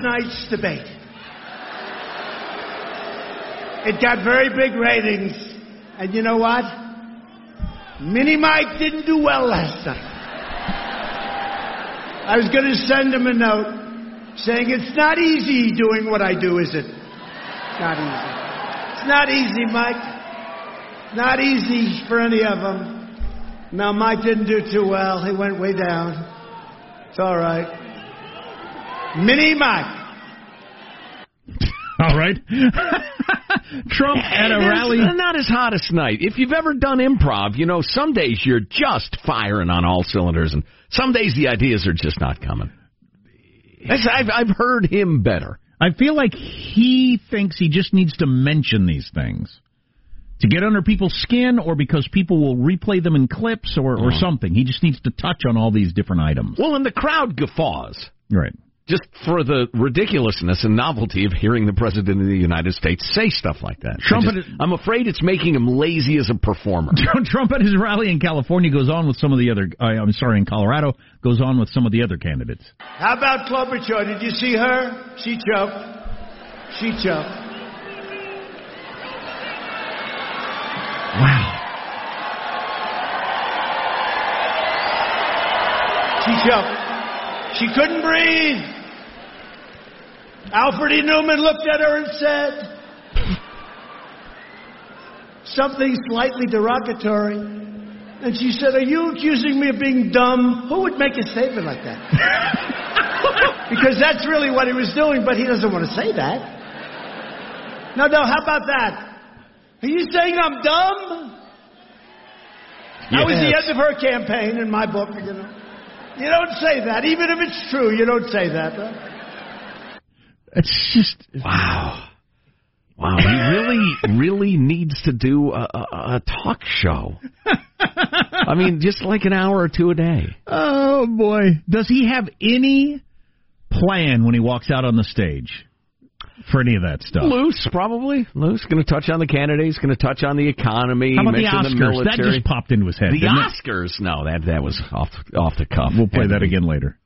night's debate. It got very big ratings. And you know what? Mini Mike didn't do well last night. I was going to send him a note saying, It's not easy doing what I do, is it? Not easy. It's not easy, Mike. Not easy for any of them. Now, Mike didn't do too well. He went way down. It's all right. Mini Mike. All right. Trump at a It's rally. Not his hottest night. If you've ever done improv, you know some days you're just firing on all cylinders, and some days the ideas are just not coming. That's, I've I've heard him better. I feel like he thinks he just needs to mention these things to get under people's skin, or because people will replay them in clips, or, or uh-huh. something. He just needs to touch on all these different items. Well, and the crowd guffaws Right. Just for the ridiculousness and novelty of hearing the president of the United States say stuff like that. Trump just- had- I'm afraid it's making him lazy as a performer. Trump at his rally in California goes on with some of the other. Uh, I'm sorry, in Colorado goes on with some of the other candidates. How about Klobuchar? Did you see her? She choked. She choked. Wow. She choked. She couldn't breathe. Alfred E. Neuman looked at her and said something slightly derogatory. And she said, Are you accusing me of being dumb? Who would make a statement like that? because that's really what he was doing, but he doesn't want to say that. No, no, how about that? Are you saying I'm dumb? That was the end of her campaign in my book, you know. You don't say that. Even if it's true, you don't say that. Huh? It's just Wow. Wow, he really, really needs to do a, a, a talk show. I mean, just like an hour or two a day. oh boy. Does he have any plan when he walks out on the stage for any of that stuff? Loose, probably. Loose. Going to touch on the candidates. Going to touch on the economy. How about the Oscars? military. that just popped into his head. the didn't it? Oscars. No, that that was off off the cuff. We'll play that again later.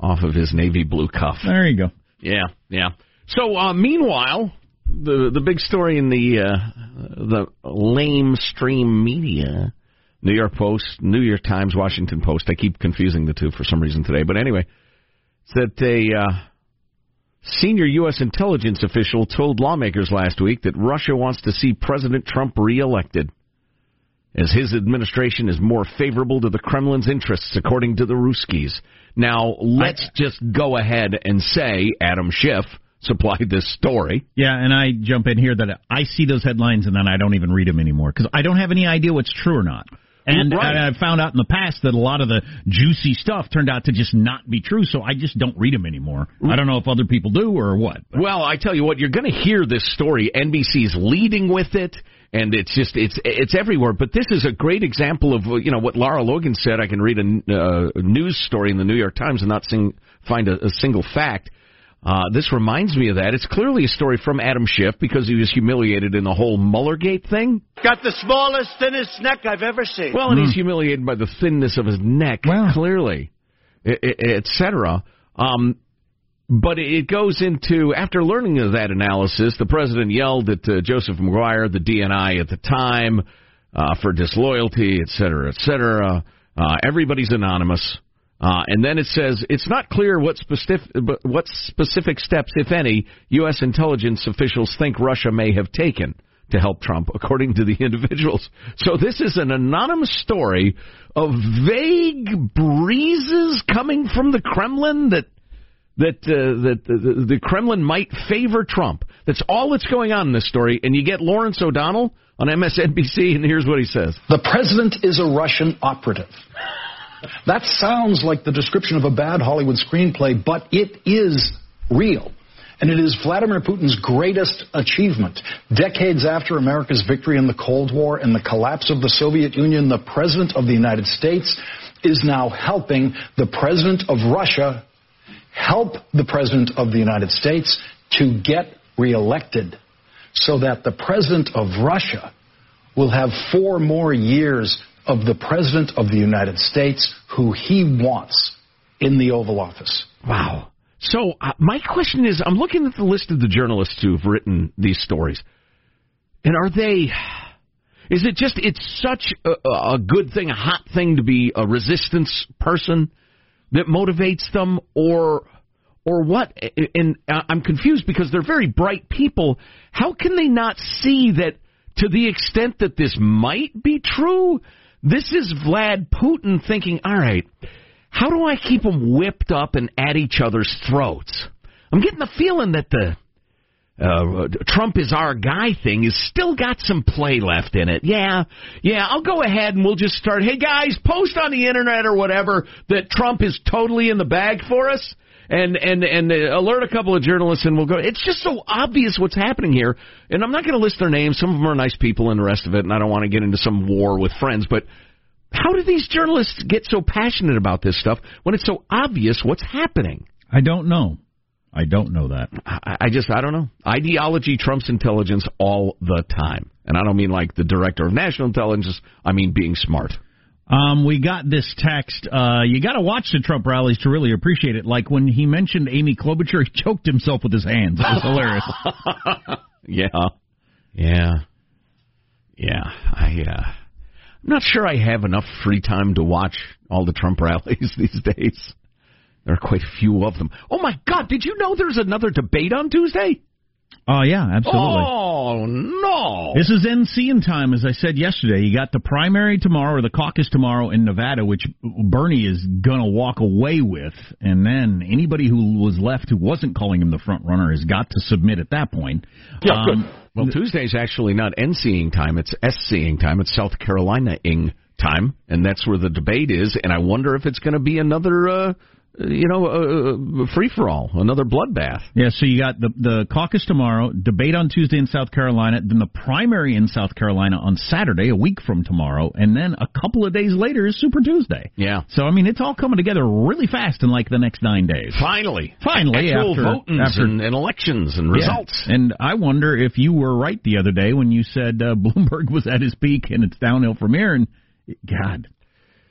Off of his navy blue cuff. There you go. Yeah, yeah. So uh, meanwhile, the the big story in the uh, the lame stream media, New York Post, New York Times, Washington Post. I keep confusing the two for some reason today, but anyway, it's that a uh, senior U.S. intelligence official told lawmakers last week that Russia wants to see President Trump reelected. As his administration is more favorable to the Kremlin's interests, according to the Ruskies. Now, let's just go ahead and say Adam Schiff supplied this story. Yeah, and I jump in here that I see those headlines and then I don't even read them anymore because I don't have any idea what's true or not. And uh, Right. I, I found out in the past that a lot of the juicy stuff turned out to just not be true, so I just don't read them anymore. I don't know if other people do or what. Well, I tell you what, you're going to hear this story. NBC's leading with it, and it's just it's it's everywhere. But this is a great example of you know what Lara Logan said. I can read a, uh, a news story in the New York Times and not sing, find a, a single fact. Uh, this reminds me of that. It's clearly a story from Adam Schiff because he was humiliated in the whole Muellergate thing. Got the smallest, thinnest neck I've ever seen. Well, and he's humiliated by the thinness of his neck, Well. clearly, etc. Um, but it goes into after learning of that analysis, the president yelled at uh, Joseph Maguire, the DNI at the time, uh, for disloyalty, et cetera, et cetera. Uh, everybody's anonymous. Uh, and then it says it's not clear what specific, what specific steps, if any, U.S. intelligence officials think Russia may have taken to help Trump, according to the individuals. So this is an anonymous story of vague breezes coming from the Kremlin that that uh, that the, the Kremlin might favor Trump. That's all that's going on in this story. And you get Lawrence O'Donnell on MSNBC, and here's what he says. The president is a Russian operative. That sounds like the description of a bad Hollywood screenplay, but it is real. And it is Vladimir Putin's greatest achievement. Decades after America's victory in the Cold War and the collapse of the Soviet Union, the President of the United States is now helping the President of Russia help the President of the United States to get reelected so that the President of Russia will have four more years of the President of the United States who he wants in the Oval Office. Wow. So uh, my question is, I'm looking at the list of the journalists who've written these stories, and are they? Is it just it's such a, a good thing, a hot thing to be a resistance person that motivates them, or or what? And I'm confused because they're very bright people. How can they not see that to the extent that this might be true? This is Vlad Putin thinking, all right, how do I keep them whipped up and at each other's throats? I'm getting the feeling that the uh, Trump is our guy thing has still got some play left in it. Yeah, yeah, I'll go ahead and we'll just start. Hey guys, post on the internet or whatever that Trump is totally in the bag for us. And and and alert a couple of journalists, and we'll go. It's just so obvious what's happening here, and I'm not going to list their names. Some of them are nice people, and the rest of it, and I don't want to get into some war with friends. But how do these journalists get so passionate about this stuff when it's so obvious what's happening? I don't know. I don't know that. I, I just I don't know. Ideology trumps intelligence all the time, and I don't mean like the director of national intelligence. I mean being smart. Um, we got this text. Uh, you got to watch the Trump rallies to really appreciate it. Like when he mentioned Amy Klobuchar, he choked himself with his hands. It was hilarious. yeah, yeah, yeah. I uh, I'm not sure I have enough free time to watch all the Trump rallies these days. There are quite a few of them. Oh my God! Did you know there's another debate on Tuesday? Oh yeah, absolutely. Oh no! This is NC in time, as I said yesterday. You got the primary tomorrow or the caucus tomorrow in Nevada, which Bernie is gonna walk away with, and then anybody who was left who wasn't calling him the front runner has got to submit at that point. Yeah, um, good. Well, Tuesday's actually not NCing time; it's SCing time. It's South Carolina-ing time, and that's where the debate is. And I wonder if it's going to be another. Uh, you know, a, a free for all, another bloodbath. Yeah, so you got the the caucus tomorrow, debate on Tuesday in South Carolina, then the primary in South Carolina on Saturday, a week from tomorrow, and then a couple of days later is Super Tuesday. Yeah. So I mean, it's all coming together really fast in like the next nine days. Finally, finally, actual after, votings after, and, and, elections and results. Yeah. And I wonder if you were right the other day when you said uh, Bloomberg was at his peak and it's downhill from here. And God,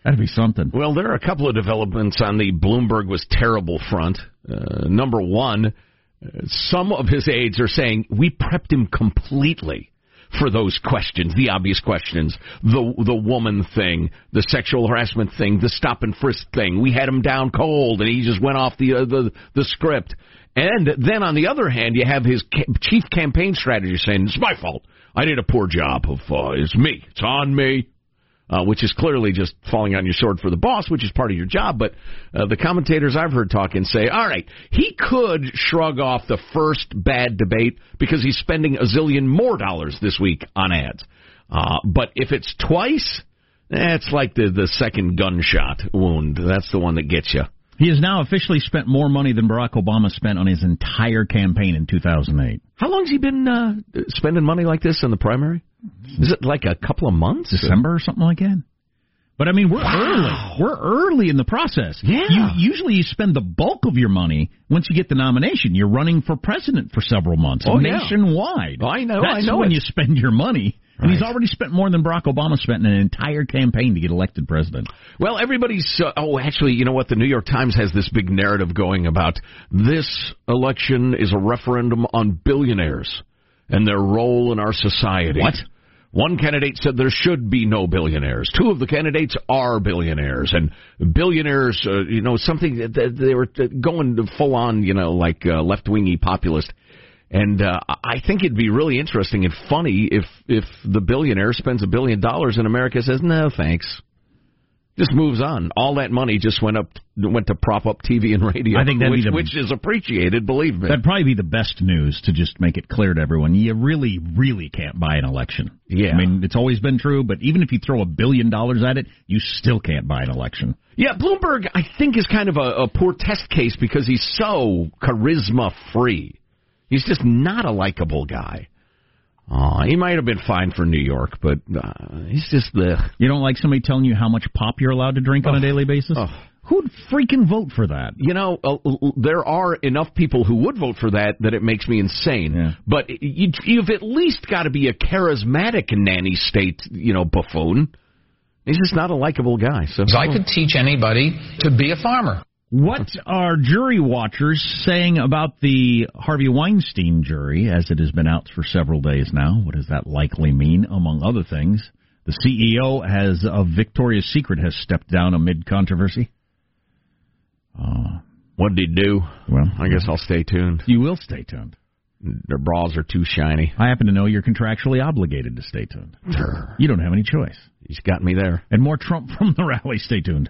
That'd be something. Well, there are a couple of developments on the Bloomberg was terrible front. Uh, number one, uh, some of his aides are saying we prepped him completely for those questions, the obvious questions, the the woman thing, the sexual harassment thing, the stop and frisk thing. We had him down cold, and he just went off the uh, the the script. And then on the other hand, you have his ca- chief campaign strategist saying it's my fault. I did a poor job of uh, it's me. It's on me uh, which is clearly just falling on your sword for the boss, which is part of your job. But uh, the commentators I've heard talking say, all right, he could shrug off the first bad debate because he's spending a zillion more dollars this week on ads. Uh, but if it's twice, that's like the the second gunshot wound. That's the one that gets you. He has now officially spent more money than Barack Obama spent on his entire campaign in 2008. How long has he been uh, spending money like this in the primary? Is it like a couple of months? December or something like that? But I mean, we're wow. early. We're early in the process. Yeah. You, usually, you spend the bulk of your money once you get the nomination. You're running for president for several months, oh, nationwide. Yeah. I know. That's I know when it. you spend your money. Right. And he's already spent more than Barack Obama spent in an entire campaign to get elected president. Well, everybody's. Uh, oh, actually, you know what? The New York Times has this big narrative going about this election is a referendum on billionaires and their role in our society. What? One candidate said there should be no billionaires. Two of the candidates are billionaires, and billionaires, uh, you know, something that they were going full on, you know, like uh, left wingy populist. And uh, I think it'd be really interesting and funny if if the billionaire spends a billion dollars and America says no thanks just moves on. All that money just went up went to prop up TV and radio. I think which, the, which is appreciated, believe me. That'd probably be the best news to just make it clear to everyone. You really, really can't buy an election. Yeah, I mean it's always been true, but even if you throw a billion dollars at it, you still can't buy an election. Yeah, Bloomberg, I think, is kind of a, a poor test case because he's so charisma free. He's just not a likable guy. Oh, he might have been fine for New York, but uh, he's just the. You don't like somebody telling you how much pop you're allowed to drink oh, on a daily basis? Oh. Who'd freaking vote for that? You know, uh, there are enough people who would vote for that that it makes me insane. Yeah. But you, you've at least got to be a charismatic nanny state, you know, buffoon. He's just not a likable guy. So I could teach anybody to be a farmer. What are jury watchers saying about the Harvey Weinstein jury, as it has been out for several days now? What does that likely mean, among other things? The CEO has of Victoria's Secret has stepped down amid controversy. Uh, what did he do? Well, I guess I'll stay tuned. You will stay tuned. Their bras are too shiny. I happen to know you're contractually obligated to stay tuned. You don't have any choice. He's got me there. And more Trump from the rally. Stay tuned.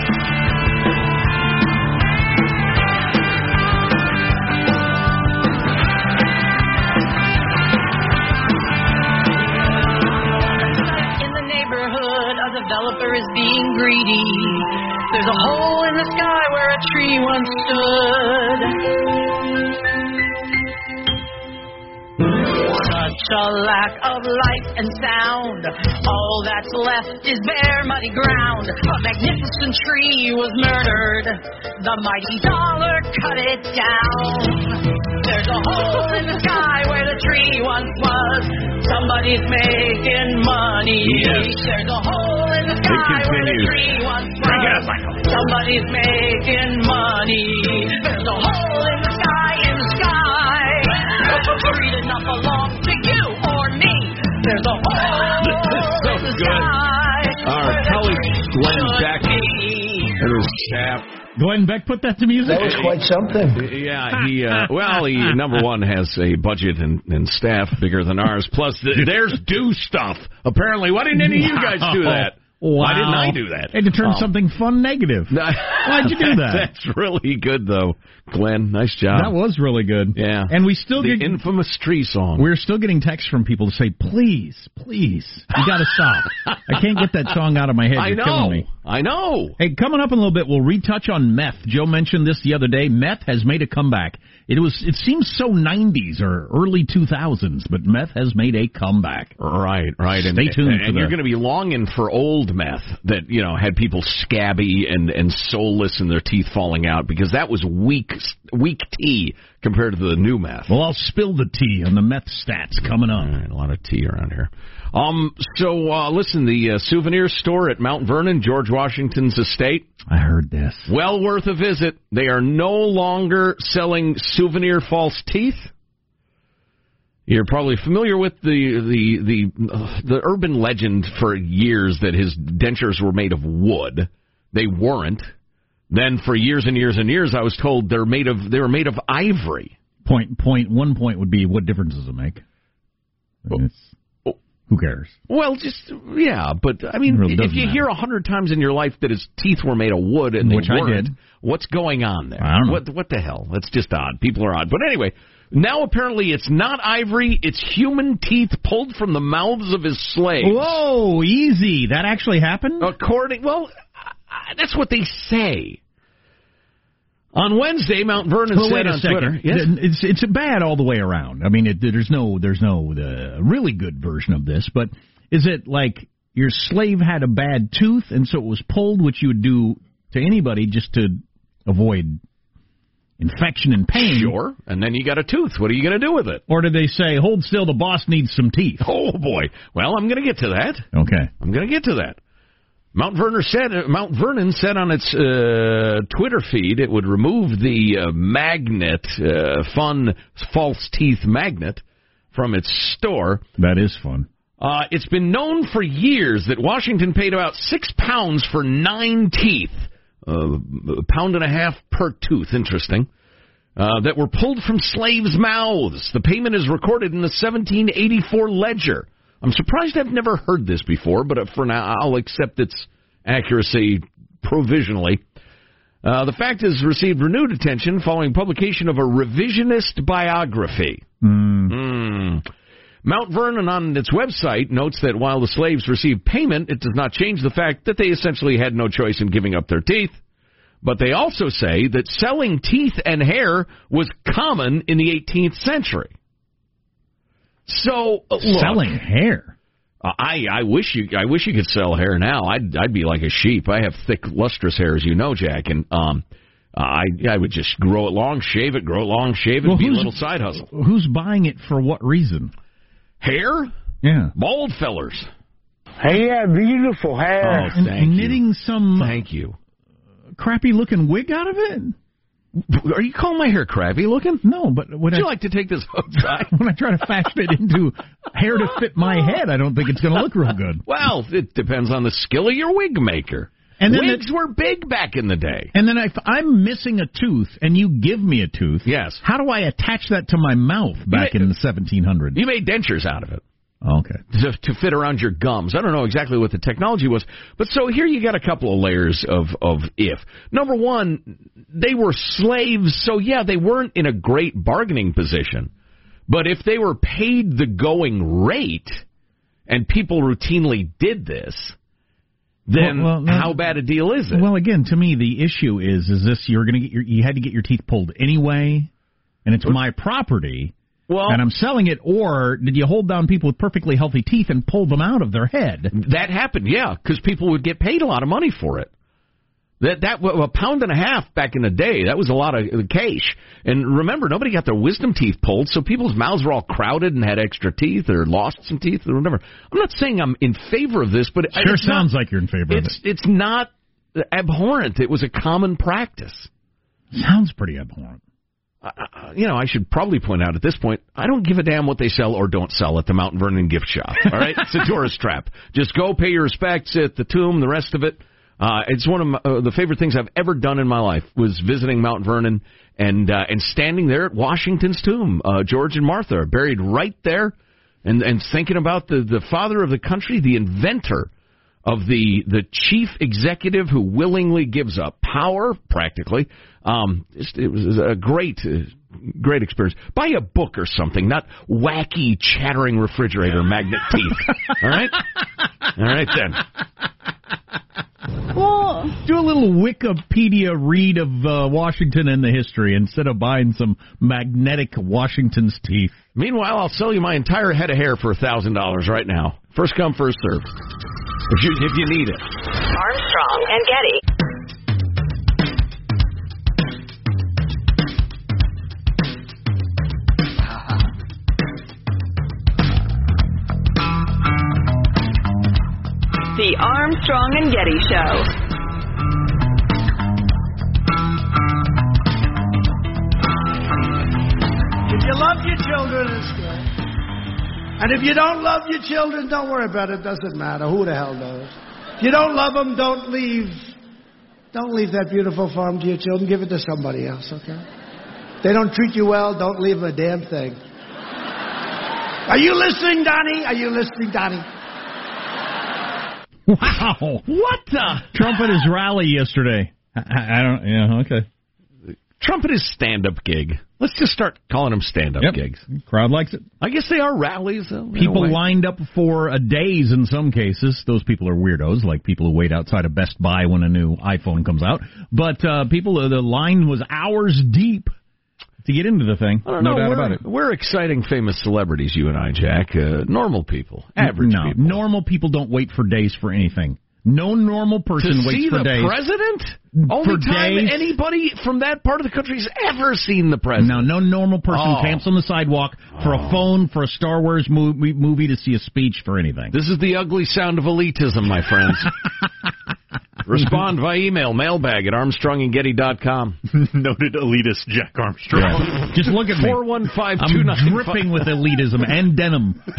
Being greedy. There's a hole in the sky where a tree once stood. Such a lack of light and sound. All that's left is bare, muddy ground. A magnificent tree was murdered. The mighty dollar cut it down. There's a hole in the sky where the tree once was. Somebody's making money. Yes. There's a hole continues. tree Bring it up, Michael. Somebody's making money. There's a hole in the sky in the sky. A tree did not belong to you or me. There's a hole This is so in the good. sky. Our colleague Glenn Beck and his staff. Glenn Beck put that to music. That was quite something. Yeah, he uh, well, he number one has a budget and, and staff bigger than ours. Plus, th- there's do stuff. Apparently, why didn't any of you guys do that? Why didn't I do that? And to turn Um, something fun negative. Why'd you do that? That's really good, though, Glenn. Nice job. That was really good. Yeah. And we still the get infamous tree song. we're still getting texts from people to say, please, please, you got to stop. I can't get that song out of my head. I You're know. killing me. I know. Hey, coming up in a little bit, we'll retouch on meth. Joe mentioned this the other day. Meth has made a comeback. It was it seems so 90s or early 2000s, but meth has made a comeback. Right, right. Stay and, tuned And, for you're going to be longing for old meth that you know had people scabby and and soulless and their teeth falling out because that was weak weak tea compared to the new meth. Well, I'll spill the tea on the meth stats coming up. Right, a lot of tea around here. Um, so uh, listen, the uh, souvenir store at Mount Vernon, George Washington's estate, I heard this. well worth a visit. They are no longer selling souvenir false teeth. You're probably familiar with the the the uh, the urban legend for years that his dentures were made of wood. They weren't. Then for years and years and years, I was told they're made of they were made of ivory. Point point one point would be what difference does it make? I mean, Oh. who cares? Well, just yeah, but I mean, really if you matter. hear a hundred times in your life that his teeth were made of wood and they Which I weren't, what's going on there? I don't know. What what the hell? That's just odd. People are odd. But anyway, now apparently it's not ivory; it's human teeth pulled from the mouths of his slaves. Whoa, easy. That actually happened? According, well, that's what they say. On Wednesday, Mount Vernon Well, said on second. Twitter, yes, It's it's bad all the way around. I mean, it, there's no there's no uh, really good version of this, but is it like your slave had a bad tooth and so it was pulled, which you would do to anybody just to avoid infection and pain? sure. And then you got a tooth. What are you going to do with it? Or did they say, "Hold still, the boss needs some teeth"? Oh boy. Well, I'm going to get to that. Okay. I'm going to get to that. Mount Vernon said uh, Mount Vernon said on its uh, Twitter feed it would remove the uh, magnet, uh, fun false teeth magnet, from its store. That is fun. Uh, it's been known for years that Washington paid about six pounds for nine teeth, uh, a pound and a half per tooth. Interesting. Uh, that were pulled from slaves' mouths. The payment is recorded in the 1784 ledger. I'm surprised I've never heard this before, but uh, for now I'll accept its accuracy provisionally. Uh, the fact has received renewed attention following publication of a revisionist biography. Hmm. Mount Vernon on its website notes that while the slaves received payment, it does not change the fact that they essentially had no choice in giving up their teeth. But they also say that selling teeth and hair was common in the 18th century. So, uh, look, Selling hair. Uh, I I wish you I wish you could sell hair now. I'd I'd be like a sheep. I have thick, lustrous hair, as you know, Jack, and um, I I would just grow it long, shave it, grow it long, shave it, Well, be a who's- little side hustle. Who's buying it for what reason? Hair, Yeah. bald fellers. Hey, yeah, beautiful hair. Oh, thank you. Knitting some Thank you. crappy looking wig out of it? Are you calling my hair crabby looking? No, but when Would I, you like to take this outside? when I try to fashion it into hair to fit my head, I don't think it's going to look real good. Well, it depends on the skill of your wig maker. And then Wigs were big back in the day. And then if I'm missing a tooth and you give me a tooth, Yes. how do I attach that to my mouth back in the 1700s? You made dentures out of it. Oh, okay. to, to fit around your gums. I don't know exactly what the technology was, but so here you got a couple of layers of of if. Number one, they were slaves, so yeah, they weren't in a great bargaining position. But if they were paid the going rate, and people routinely did this, then Well, well, how bad a deal is it? Well, again, to me, the issue is, is this you're going to get your, you had to get your teeth pulled anyway, and it's my property, well, and I'm selling it, or did you hold down people with perfectly healthy teeth and pull them out of their head? That happened, yeah, because people would get paid a lot of money for it. That that a pound and a half back in the day, that was a lot of uh, cash. And remember, nobody got their wisdom teeth pulled, so people's mouths were all crowded and had extra teeth or lost some teeth or whatever. I'm not saying I'm in favor of this, but it, Sure sounds not, like you're in favor of it's it's not abhorrent. It was a common practice. Sounds pretty abhorrent. Uh, you know, I should probably point out at this point, I don't give a damn what they sell or don't sell at the Mount Vernon gift shop. All right, it's a tourist trap. Just go pay your respects at the tomb. The rest of it, uh, it's one of my, uh, the favorite things I've ever done in my life was visiting Mount Vernon and uh, and standing there at Washington's tomb. Uh, George and Martha are buried right there, and and thinking about the the father of the country, the inventor of the the chief executive who willingly gives up power practically. Um, it was a great uh, great experience. Buy a book or something, not wacky chattering refrigerator magnet teeth. All right, all right then. Well, do a little Wikipedia read of uh, Washington and the history instead of buying some magnetic Washington's teeth. Meanwhile, I'll sell you my entire head of hair for a thousand dollars right now. First come, first serve. If you if you need it. Armstrong and Getty. The Armstrong and Getty Show. If you love your children, it's good. And if you don't love your children, don't worry about it. It doesn't matter. Who the hell knows? If you don't love them, don't leave. Don't leave that beautiful farm to your children. Give it to somebody else, okay? They don't treat you well, don't leave them a damn thing. Are you listening, Donnie? Are you listening, Donnie? Wow. What the? Trump at his rally yesterday. I, I I don't, yeah, okay. Trump at his stand-up gig. Let's just start calling them stand-up Yep. gigs. Crowd likes it. I guess they are rallies. Though, People lined up for a days in some cases. Those people are weirdos, like people who wait outside of Best Buy when a new iPhone comes out. But uh, people, uh, the line was hours deep to get into the thing. No know. doubt we're, about it. We're exciting, famous celebrities, you and I, Jack. Uh, normal people, average no, people. normal people don't wait for days for anything. No normal to person waits see for the days. president? Only time days? anybody from that part of the country's ever seen the president. Now, no normal person Oh. camps on the sidewalk for a oh. phone, for a Star Wars movie, movie to see a speech, for anything. This is the ugly sound of elitism, my friends. Respond via email, mailbag at armstrongandgetty.com. Noted elitist Jack Armstrong. Yeah. Just look at me. 415 I'm dripping with elitism and denim.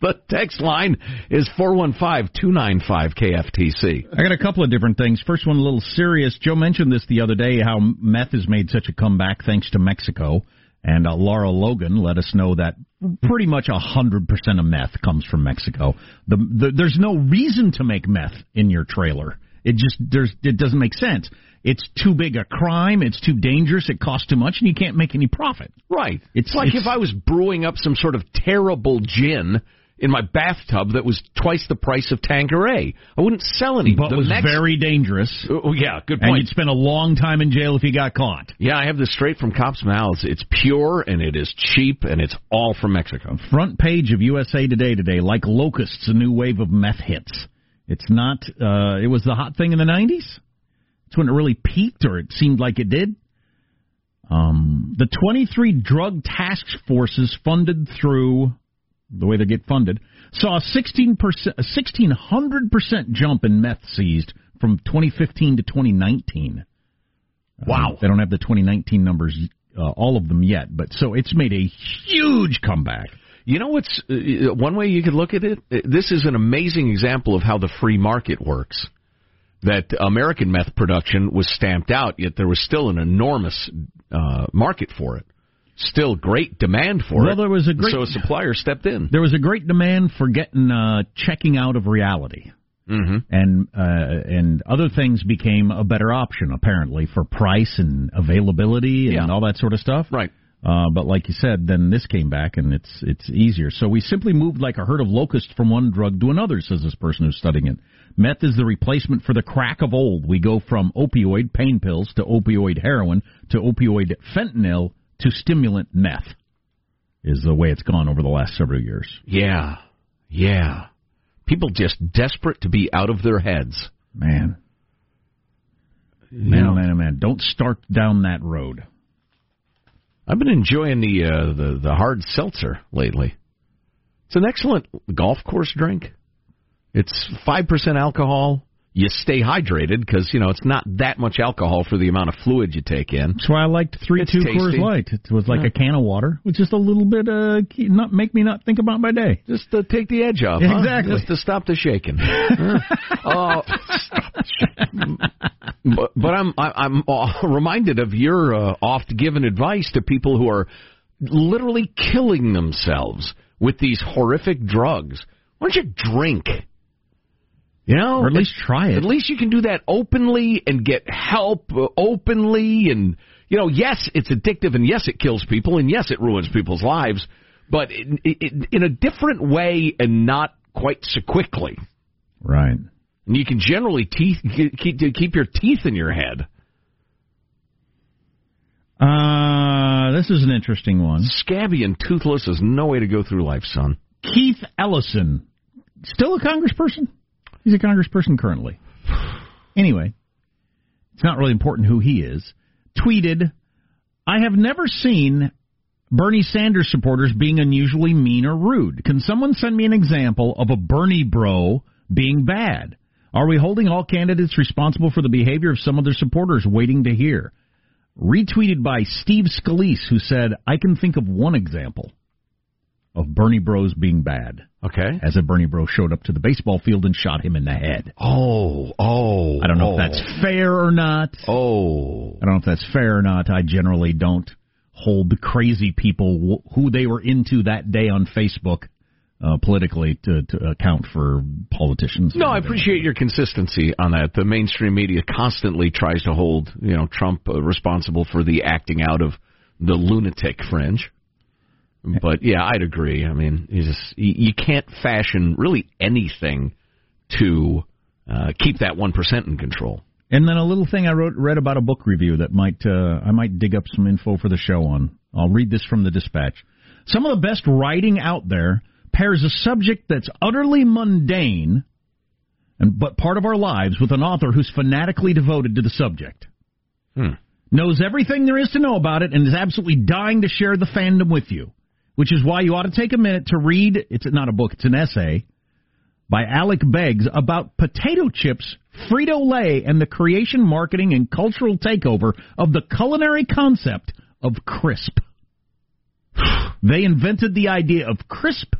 The text line is 415-295-KFTC. I got a couple of different things. First one, a little serious. Joe mentioned this the other day, how meth has made such a comeback thanks to Mexico. And uh, Lara Logan let us know that pretty much a 100% of meth comes from Mexico. The, the, there's no reason to make meth in your trailer. It just there's it doesn't make sense. It's too big a crime. It's too dangerous. It costs too much, and you can't make any profit. Right. It's- It's like it's- if I was brewing up some sort of terrible gin in my bathtub that was twice the price of Tanqueray. I wouldn't sell any. But the was Mex- very dangerous. Oh, yeah, good And point. you'd spend a long time in jail if you got caught. Yeah, I have this straight from cops' mouths. It's pure and it is cheap and it's all from Mexico. Front page of USA Today today, like locusts, a new wave of meth hits. It's not. Uh, it was the hot thing in the '90s. It's when it really peaked, or it seemed like it did. Um, the 23 drug task forces funded through the way they get funded saw a 16 percent, a 1600 percent jump in meth seized from 2015 to 2019. Wow, they don't have the 2019 numbers, uh, all of them yet, but so it's made a huge comeback. You know what's uh, one way you could look at it? Uh, This is an amazing example of how the free market works. That American meth production was stamped out, yet there was still an enormous uh, market for it. Still great demand for Well, it. there was a great- so a supplier stepped in. There was a great demand for getting uh, checking out of reality. Mm-hmm. and uh, and other things became a better option apparently for price and availability and Yeah. all that sort of stuff. Right. Uh, but like you said, then this came back and it's it's easier. So we simply moved like a herd of locusts from one drug to another, says this person who's studying it. Meth is the replacement for the crack of old. We go from opioid pain pills to opioid heroin to opioid fentanyl to stimulant meth. Is the way it's gone over the last several years. Yeah, yeah. People just desperate to be out of their heads. Man. Man, man, oh man. Don't start down that road. I've been enjoying the uh, the the hard seltzer lately. It's an excellent golf course drink. It's five percent alcohol. You stay hydrated because you know it's not that much alcohol for the amount of fluid you take in. That's why I liked three It's two tasty. Coors Light. It was like Yeah. a can of water with just a little bit uh not make me not think about my day. Just to take the edge off. huh? Exactly. Just to stop the shaking. uh, but, but I'm I- I'm uh, reminded of your uh, oft given advice to people who are literally killing themselves with these horrific drugs. Why don't you drink? You know, Or at least try it. At least you can do that openly and get help uh, openly. And you know, yes, it's addictive, and yes, it kills people, and yes, it ruins people's lives, but in, in, in a different way and not quite so quickly. Right. And you can generally teeth keep keep your teeth in your head. Uh this is an interesting one. Scabby and toothless is no way to go through life, son. Keith Ellison. Still a congressperson? He's a congressperson currently. Anyway, it's not really important who he is. Tweeted, I have never seen Bernie Sanders supporters being unusually mean or rude. Can someone send me an example of a Bernie bro being bad? Are we holding all candidates responsible for the behavior of some of their supporters waiting to hear? Retweeted by Steve Scalise, who said, I can think of one example of Bernie bros being bad. Okay. As a Bernie bro showed up to the baseball field and shot him in the head. Oh, oh. I don't know oh. if that's fair or not. Oh. I don't know if that's fair or not. I generally don't hold the crazy people wh- who they were into that day on Facebook uh, politically to, to account for politicians. No, I appreciate your consistency on that. The mainstream media constantly tries to hold, you know, Trump uh, responsible for the acting out of the lunatic fringe. But yeah, I'd agree. I mean, you just you, can't fashion really anything to uh, keep that one percent in control. And then a little thing I wrote read about a book review that might uh, I might dig up some info for the show on. I'll read this from the Dispatch. Some of the best writing out there pairs a subject that's utterly mundane and but part of our lives with an author who's fanatically devoted to the subject. Hmm. Knows everything there is to know about it and is absolutely dying to share the fandom with you. Which is why you ought to take a minute to read it's not a book, it's an essay by Alec Beggs about potato chips, Frito Lay, and the creation, marketing, and cultural takeover of the culinary concept of crisp. They invented the idea of crisp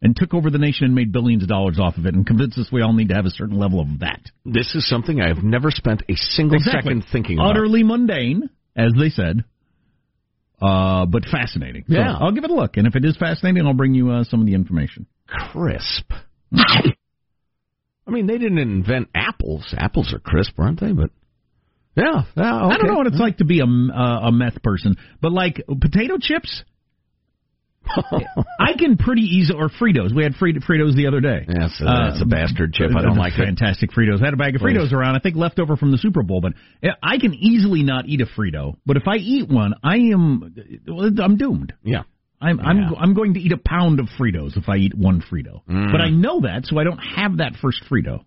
and took over the nation and made billions of dollars off of it and convinced us we all need to have a certain level of that. This is something I have never spent a single Exactly. second thinking about. Utterly mundane, as they said, uh, but fascinating. So Yeah. I'll give it a look, and if it is fascinating, I'll bring you uh, some of the information. Crisp. I mean, they didn't invent apples. Apples are crisp, aren't they? But yeah, yeah I don't know what it's like to be a, uh, a meth person, but like potato chips, I can pretty easy or Fritos. We had Frit- Fritos the other day. That's a, that's a bastard chip. I don't like it. fantastic Fritos. I had a bag of Please. Fritos around. I think left over from the Super Bowl, but I can easily not eat a Frito. But if I eat one, I am I'm doomed. Yeah. I'm I'm I'm going to eat a pound of Fritos if I eat one Frito. Mm. But I know that, so I don't have that first Frito.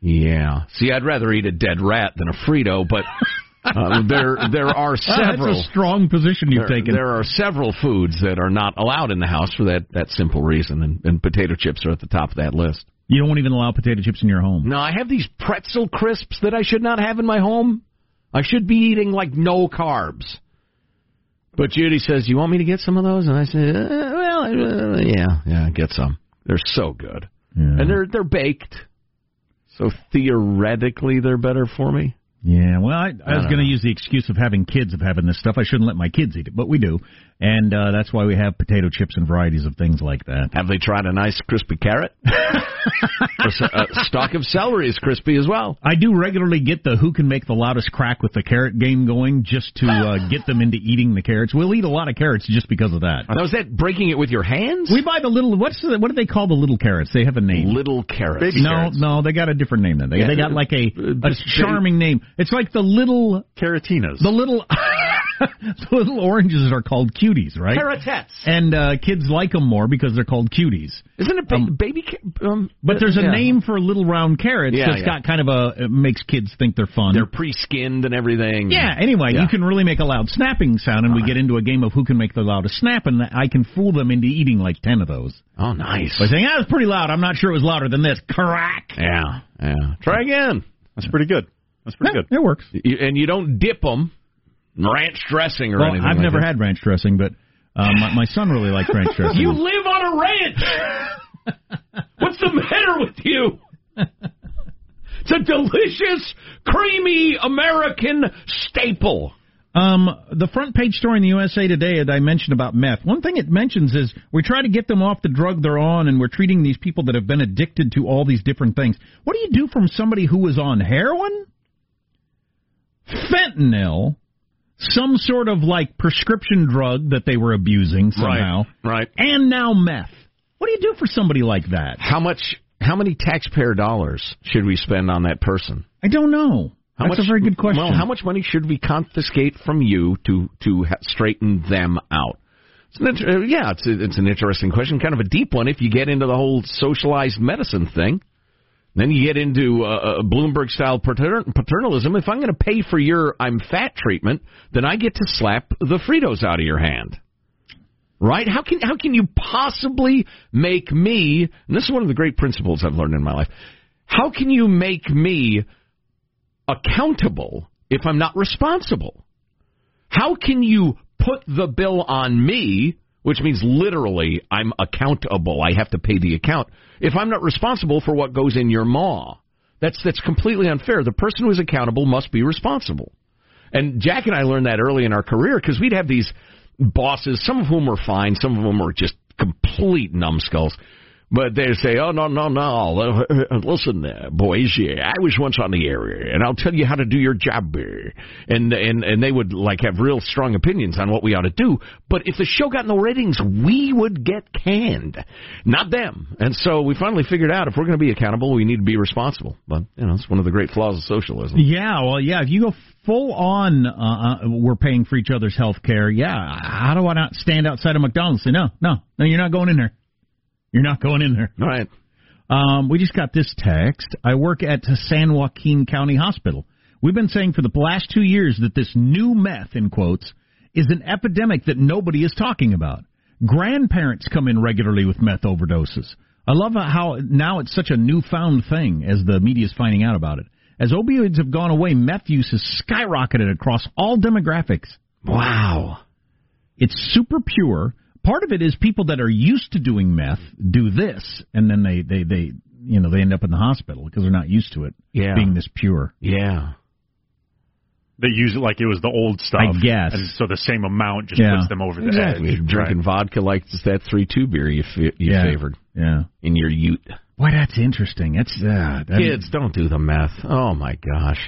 Yeah. See, I'd rather eat a dead rat than a Frito, but uh, there there are several. That's a strong position you've there, taken. there are several foods that are not allowed in the house for that, that simple reason, and, and potato chips are at the top of that list. You don't even allow potato chips in your home. No, I have these pretzel crisps that I should not have in my home. I should be eating like no carbs. But Judy says, "You want me to get some of those?" And I said, uh, "Well, uh, yeah, yeah, get some. They're so good, and they're they're baked, so theoretically they're better for me." Yeah, well, I, I was going to use the excuse of having kids of having this stuff. I shouldn't let my kids eat it, but we do, and uh, that's why we have potato chips and varieties of things like that. Have they tried a nice crispy carrot? a, stalk of celery is crispy as well. I do regularly get the who can make the loudest crack with the carrot game going, just to uh, get them into eating the carrots. We'll eat a lot of carrots just because of that. Now, is that breaking it with your hands? We buy the little what's the, what do they call the little carrots? They have a name. Little carrots. no, no, they got a different name than they. Yeah. They got like a, Uh, a charming name. It's like the little Caratinas. the little the little oranges are called cuties, right? Carrotettes. And uh, kids like them more because they're called cuties. Isn't it ba- Um, baby? ca- Um, But there's a yeah. name for little round carrots Yeah, that's yeah. got kind of a it makes kids think they're fun. They're pre-skinned and everything. yeah. Anyway, Yeah. you can really make a loud snapping sound, and we get into a game of who can make the loudest snap, and I can fool them into eating like ten of those Oh, nice. by saying, that was pretty loud. I'm not sure it was louder than this." Crack. Yeah, yeah. Try again. That's pretty good. That's pretty Yeah, good. It works. You, and you don't dip them ranch dressing or Well, anything. I've like never that. had ranch dressing, but uh, my, my son really likes ranch dressing. You live on a ranch. What's the matter with you? It's a delicious, creamy American staple. Um, the front page story in the USA Today that I mentioned about meth. One thing it mentions is we try to get them off the drug they're on, and we're treating these people that have been addicted to all these different things. What do you do from somebody who was on heroin, fentanyl, some sort of like prescription drug that they were abusing somehow, Right. right. and now meth? What do you do for somebody like that? How much? How many taxpayer dollars should we spend on that person? I don't know. How That's much, a very good question. Well, how much money should we confiscate from you to to ha- straighten them out? It's an inter- yeah, it's a, it's an interesting question, kind of a deep one. If you get into the whole socialized medicine thing, then you get into uh, uh, Bloomberg style pater- paternalism. If I'm going to pay for your I'm fat treatment, then I get to slap the Fritos out of your hand. Right? How can how can you possibly make me? And this is one of the great principles I've learned in my life. How can you make me accountable if I'm not responsible? How can you put the bill on me, which means literally I'm accountable, I have to pay the account, if I'm not responsible for what goes in your maw? That's that's completely unfair. The person who is accountable must be responsible. And Jack and I learned that early in our career because we'd have these bosses, some of whom were fine, some of them were just complete numbskulls. But they say, "Oh no, no, no! Listen, uh, boys, yeah, I was once on the air, and I'll tell you how to do your job." uh." And and and they would like have real strong opinions on what we ought to do. But if the show got no ratings, we would get canned, not them. And so we finally figured out if we're going to be accountable, we need to be responsible. But you know, it's one of the great flaws of socialism. Yeah, well, yeah. If you go full on, uh, uh, we're paying for each other's health care. Yeah, how do I not stand outside of McDonald's and say no, no, no? You're not going in there. You're not going in there. All right. Um, we just got this text. I work at San Joaquin County Hospital. We've been saying for the last two years that this new meth, in quotes, is an epidemic that nobody is talking about. Grandparents come in regularly with meth overdoses. I love how now it's such a newfound thing as the media is finding out about it. As opioids have gone away, meth use has skyrocketed across all demographics. Wow. It's super pure. Part of it is people that are used to doing meth do this, and then they they they you know they end up in the hospital because they're not used to it Yeah. being this pure. Yeah. They use it like it was the old stuff. I guess. And so the same amount just Yeah. puts them over the Exactly. edge. You're drinking vodka like it's that three two beer you f- you Yeah. favored Yeah. in your Ute. Boy, that's interesting. That's uh, that- Kids, don't do the meth. Oh my gosh.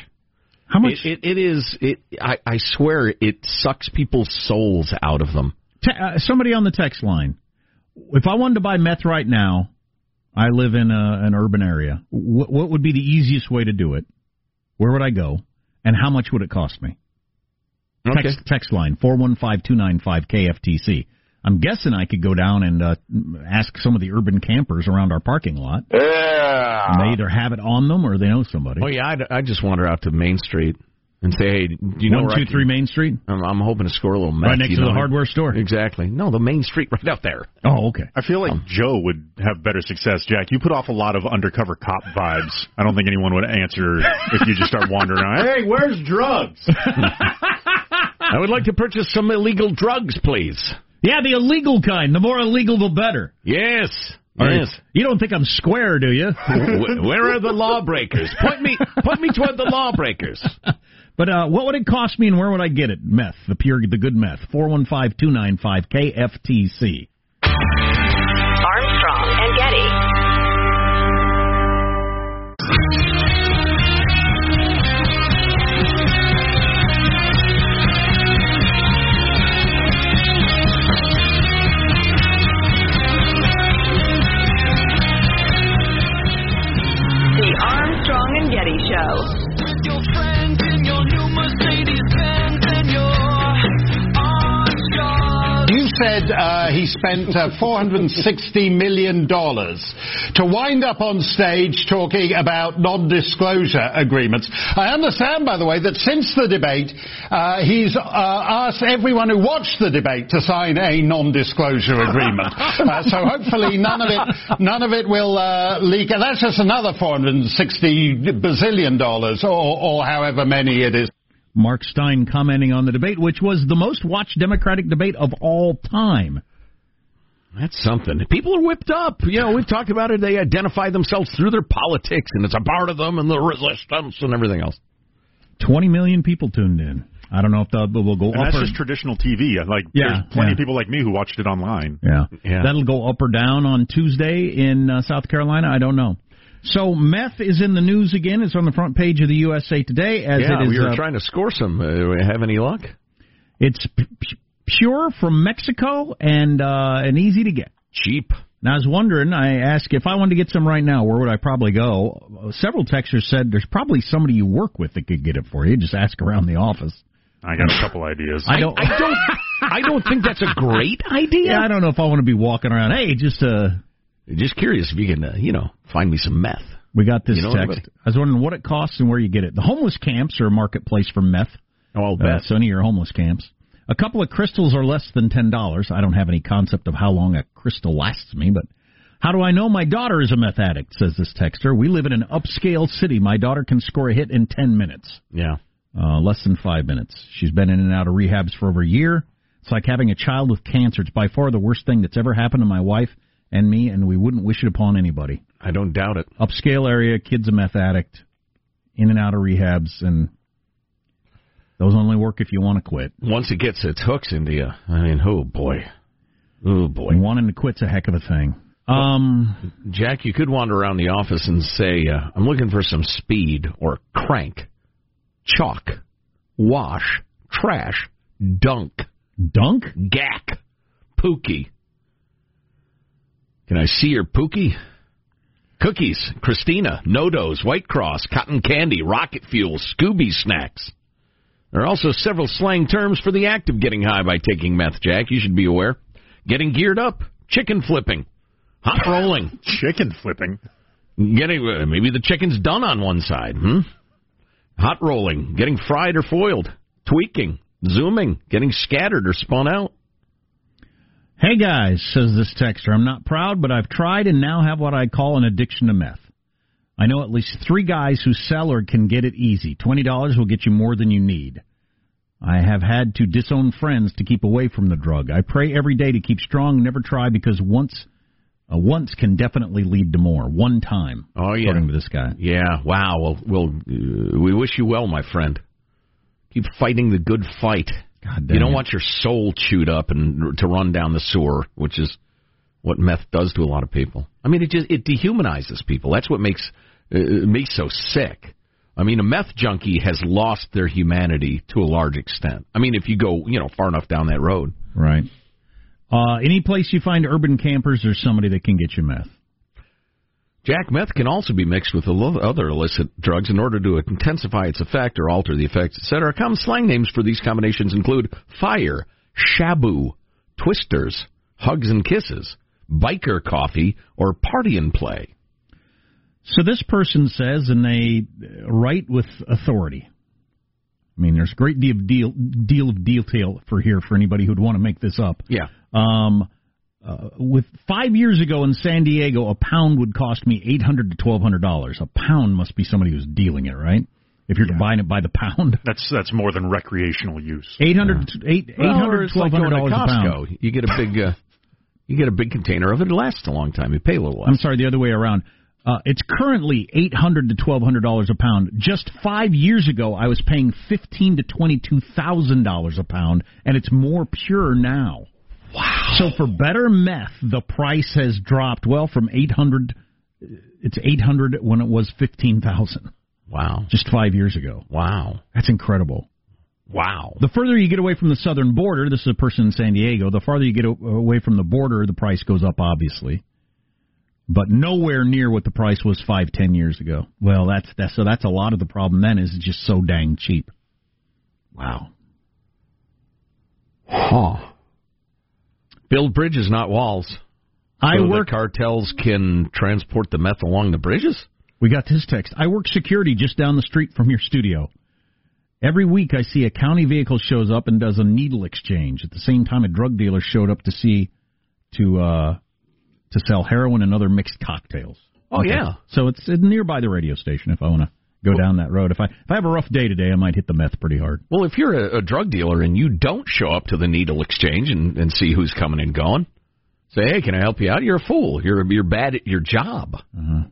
How much? It, it, it is. It. I, I swear, it sucks people's souls out of them. Te- uh, somebody on the text line. if I wanted to buy meth right now, I live in a, an urban area. What, what would be the easiest way to do it? Where would I go? And how much would it cost me? Okay. Text, text line four one five two nine five KFTC. I'm guessing I could go down and uh, ask some of the urban campers around our parking lot. Yeah. And they either have it on them or they know somebody. Oh yeah, I'd, I'd just wander out to Main Street and say, hey, do you know One, two, can- three Main Street, I'm, I'm hoping to score a little meth. right next you to the hardware store. Exactly. No, the Main Street right out there. Oh, okay. I feel like um, Joe would have better success, Jack. You put off a lot of undercover cop vibes. I don't think anyone would answer if you just start wandering around. Hey, where's drugs? I would like to purchase some illegal drugs, please. Yeah, the illegal kind. The more illegal, the better. Yes. All right. Yes. You don't think I'm square, do you? Where are the lawbreakers? Point me, point me toward the lawbreakers. But uh, what would it cost me and where would I get it? Meth, the pure, the good meth. Four one five two nine five KFTC. Said uh, he spent uh, $460 million to wind up on stage talking about non-disclosure agreements. I understand, by the way, that since the debate, uh, he's uh, asked everyone who watched the debate to sign a non-disclosure agreement. Uh, so hopefully none of it, none of it will uh, leak. And that's just another 460 bazillion dollars, or, or however many it is. Mark Steyn commenting on the debate, which was the most watched Democratic debate of all time. That's something. People are whipped up. You know, we've talked about it. They identify themselves through their politics, and it's a part of them, and the resistance, and everything else. 20 million people tuned in. I don't know if that will go And up that's or just traditional TV. Like, Yeah, there's plenty yeah. of people like me who watched it online. Yeah. Yeah. That'll go up or down on Tuesday in uh, South Carolina. I don't know. So meth is in the news again. It's on the front page of the USA Today as yeah, it is. we were uh, trying to score some. Uh, do we have any luck? it's p- p- pure from Mexico and uh, and easy to get. Cheap. Now I was wondering. I asked if I wanted to get some right now, where would I probably go? Uh, Several texters said there's probably somebody you work with that could get it for you. Just ask around the office. I got a couple ideas. I don't. I don't. I don't think that's a great idea. yeah, I don't know if I want to be walking around. Hey, just uh, Just curious if you can, uh, you know, find me some meth. We got this You know, text. I was wondering what it costs and where you get it. The homeless camps are a marketplace for meth. Oh, I'll Uh, bet. so any of your homeless camps. A couple of crystals are less than ten dollars. I don't have any concept of how long a crystal lasts me, but how do I know my daughter is a meth addict? Says this texter. We live in an upscale city. My daughter can score a hit in ten minutes, Yeah. uh, less than five minutes. She's been in and out of rehabs for over a year. It's like having a child with cancer. It's by far the worst thing that's ever happened to my wife and me, and we wouldn't wish it upon anybody I don't doubt it. upscale area, kid's a meth addict, in and out of rehabs, and those only work if you want to quit. Once it gets its hooks into you, I mean, oh boy, oh boy. And wanting to quit's a heck of a thing. Um, Jack, you could wander around the office and say, uh, "I'm looking for some speed or crank, chalk, wash, trash, dunk, dunk, gack, pookie." Can I see your pookie? Cookies, Christina, Nodos, White Cross, cotton candy, rocket fuel, Scooby snacks. There are also several slang terms for the act of getting high by taking meth, Jack. You should be aware. Getting geared up, chicken flipping, hot rolling. Chicken flipping. Getting uh, maybe the chicken's done on one side. Hmm. Hot rolling, getting fried or foiled, tweaking, zooming, getting scattered or spun out. Hey guys, says this texter, I'm not proud, but I've tried and now have what I call an addiction to meth. I know at least three guys who sell or can get it easy. Twenty dollars will get you more than you need. I have had to disown friends to keep away from the drug. I pray every day to keep strong and never try because once, uh, once can definitely lead to more. One time. Oh yeah, according to this guy. Yeah. Wow. Well, well uh, we wish you well, my friend. Keep fighting the good fight. God You don't it. want your soul chewed up and to run down the sewer, which is what meth does to a lot of people. I mean, it just it dehumanizes people. That's what makes uh, me so sick. I mean, a meth junkie has lost their humanity to a large extent. I mean, if you go, you know, far enough down that road. Right. Uh, any place you find urban campers, there's somebody that can get you meth. Jack meth can also be mixed with other illicit drugs in order to intensify its effect or alter the effects, etc. Common slang names for these combinations include fire, shabu, twisters, hugs and kisses, biker coffee, or party and play. So this person says, and they write with authority. I mean, there's a great deal of deal, deal of detail for here for anybody who'd want to make this up. Yeah. Um, uh, with five years ago in San Diego, a pound would cost me eight hundred to twelve hundred dollars. A pound must be somebody who's dealing it, right? If you're buying it by the pound, That's that's more than recreational use. Eight hundred, eight hundred eight eight Well, or hundred like hundred going to dollars a pound. You get a big, uh, you get a big container of it. It lasts a long time. You pay a little less. I'm sorry, the other way around. Uh, it's currently eight hundred to twelve hundred dollars a pound. Just five years ago, I was paying fifteen to twenty-two thousand dollars a pound, and it's more pure now. Wow! So for better meth, the price has dropped. Well, from eight hundred, it's eight hundred when it was fifteen thousand. Wow! Just five years ago. Wow! That's incredible. Wow! The further you get away from the southern border, this is a person in San Diego. The farther you get away from the border, the price goes up, obviously, but nowhere near what the price was five, ten years ago. Well, that's that's so that's a lot of the problem. Then is just so dang cheap. Wow. Huh. Build bridges, not walls. I So the work. cartels can transport the meth along the bridges. We got this text. I work security just down the street from your studio. Every week I see a county vehicle shows up and does a needle exchange. At the same time, a drug dealer showed up to see to uh to sell heroin and other mixed cocktails. Oh, yeah. So it's nearby the radio station. If I want to go down that road, if I if I have a rough day today, I might hit the meth pretty hard. Well, if you're a, a drug dealer and you don't show up to the needle exchange and, and see who's coming and going, say, "Hey, can I help you out?" You're a fool. You're you're bad at your job. Uh-huh.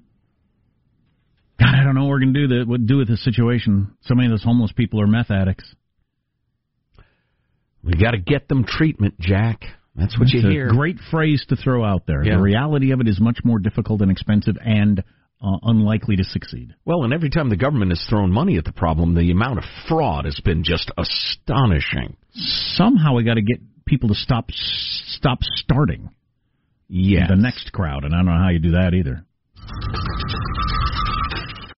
God, I don't know what we're gonna do that what do with this situation. So many of those homeless people are meth addicts. We got to get them treatment, Jack. That's what That's you a hear. great phrase to throw out there. Yeah. The reality of it is much more difficult and expensive and uh, unlikely to succeed. Well, and every time the government has thrown money at the problem, the amount of fraud has been just astonishing. Somehow we got to get people to stop stop starting Yeah. the next crowd, and I don't know how you do that either.